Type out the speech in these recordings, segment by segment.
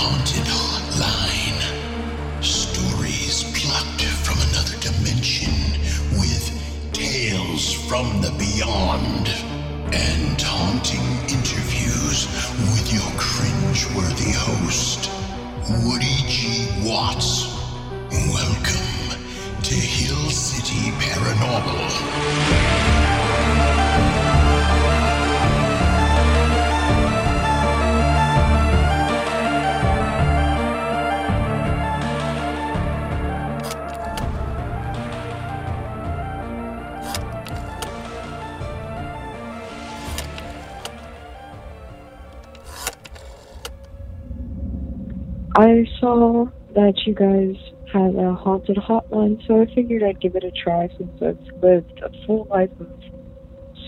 haunted hotline. Stories plucked from another dimension with tales from the beyond and haunting interviews with your cringeworthy host, Woody G. Watts. Welcome to Hill City Paranormal. I saw that you guys had a haunted hotline, so I figured I'd give it a try since I've lived a full life of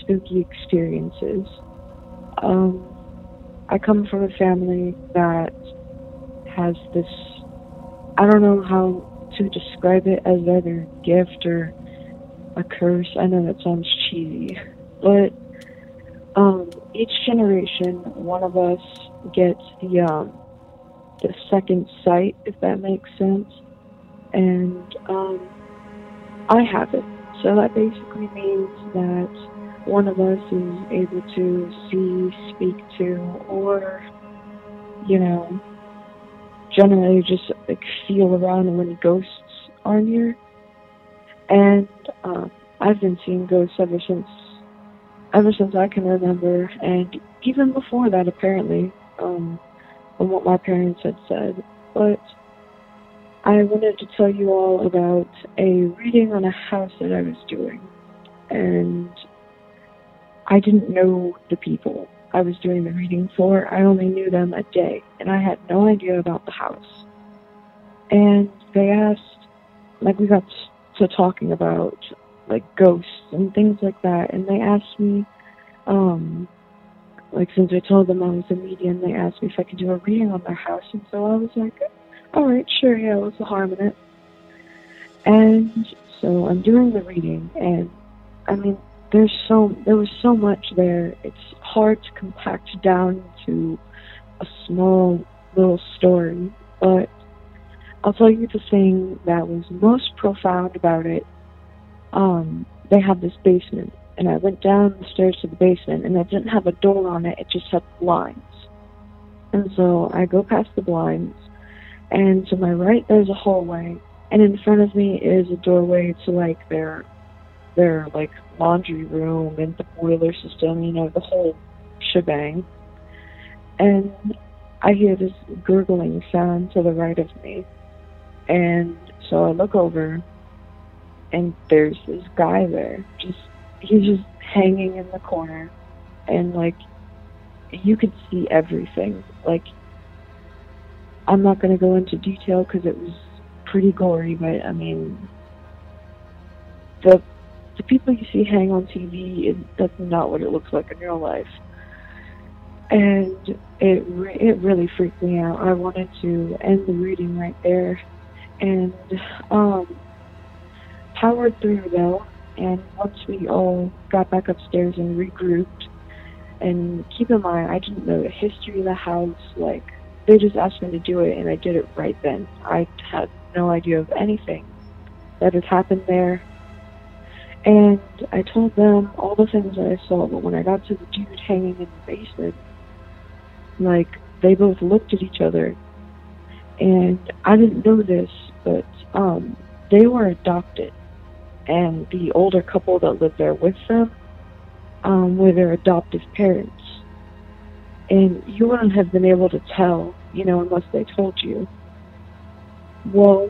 spooky experiences. Um, I come from a family that has this, I don't know how to describe it as either a gift or a curse. I know that sounds cheesy, but um, each generation, one of us gets the um, the second sight, if that makes sense. And um, I have it. So that basically means that one of us is able to see, speak to, or, you know, generally just like feel around when ghosts are near. And uh, I've been seeing ghosts ever since, ever since I can remember, and even before that, apparently. Um, from what my parents had said, but I wanted to tell you all about a reading on a house that I was doing. And I didn't know the people I was doing the reading for. I only knew them a day, and I had no idea about the house. And they asked, like, we got to talking about, like, ghosts and things like that, and they asked me, um, like since I told them I was a medium, they asked me if I could do a reading on their house, and so I was like, all right, sure, yeah, what's the harm in it? And so I'm doing the reading, and I mean, there's so there was so much there. It's hard to compact down to a small little story, but I'll tell you the thing that was most profound about it. Um, they have this basement and I went down the stairs to the basement, and it didn't have a door on it, it just had blinds. And so I go past the blinds, and to my right there's a hallway, and in front of me is a doorway to like their their like laundry room and the boiler system, you know, the whole shebang. And I hear this gurgling sound to the right of me. And so I look over and there's this guy there, just he's just hanging in the corner. And like you could see everything. Like i'm not going to go into detail because it was pretty gory but i mean the the people you see hang on tv it, that's not what it looks like in real life. And it re- it really freaked me out. I wanted to end the reading right there. And um powered through though and once we all got back upstairs and regrouped, and keep in mind, I didn't know the history of the house. Like, they just asked me to do it, and I did it right then. I had no idea of anything that had happened there. And I told them all the things that I saw, but when I got to the dude hanging in the basement, like, they both looked at each other. And I didn't know this, but um, they were adopted and the older couple that lived there with them um, were their adoptive parents. And you wouldn't have been able to tell, you know, unless they told you. Well,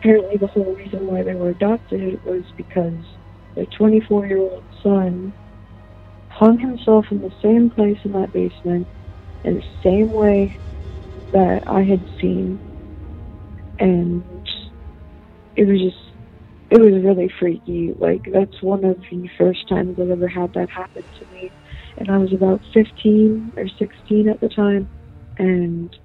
apparently the whole reason why they were adopted was because their 24 year old son hung himself in the same place in that basement in the same way that I had seen. And it was just it was really freaky. Like that's one of the first times I've ever had that happen to me. And I was about 15 or 16 at the time, and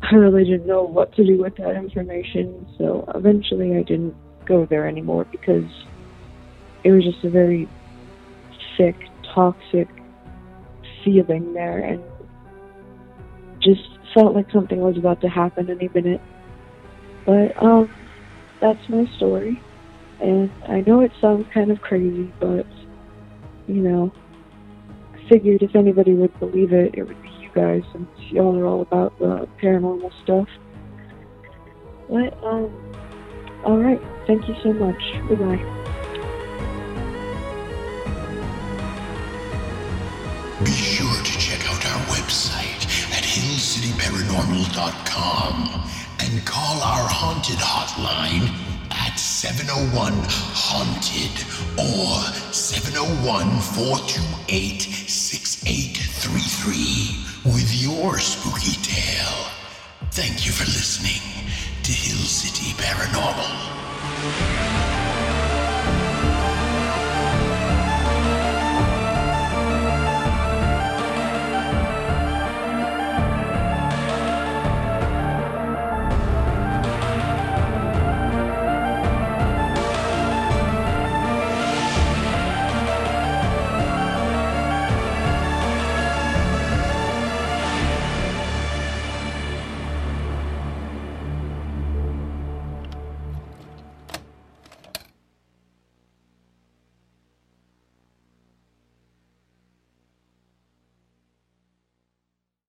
I really didn't know what to do with that information. So eventually, I didn't go there anymore because it was just a very sick, toxic feeling there, and just felt like something was about to happen any minute. But um, that's my story. And I know it sounds kind of crazy, but you know, I figured if anybody would believe it, it would be you guys, since y'all are all about the paranormal stuff. But, um, alright, thank you so much. Goodbye. Be sure to check out our website at hillcityparanormal.com and call our haunted hotline 701 Haunted or 701 428 6833 with your spooky tale. Thank you for listening to Hill City Paranormal.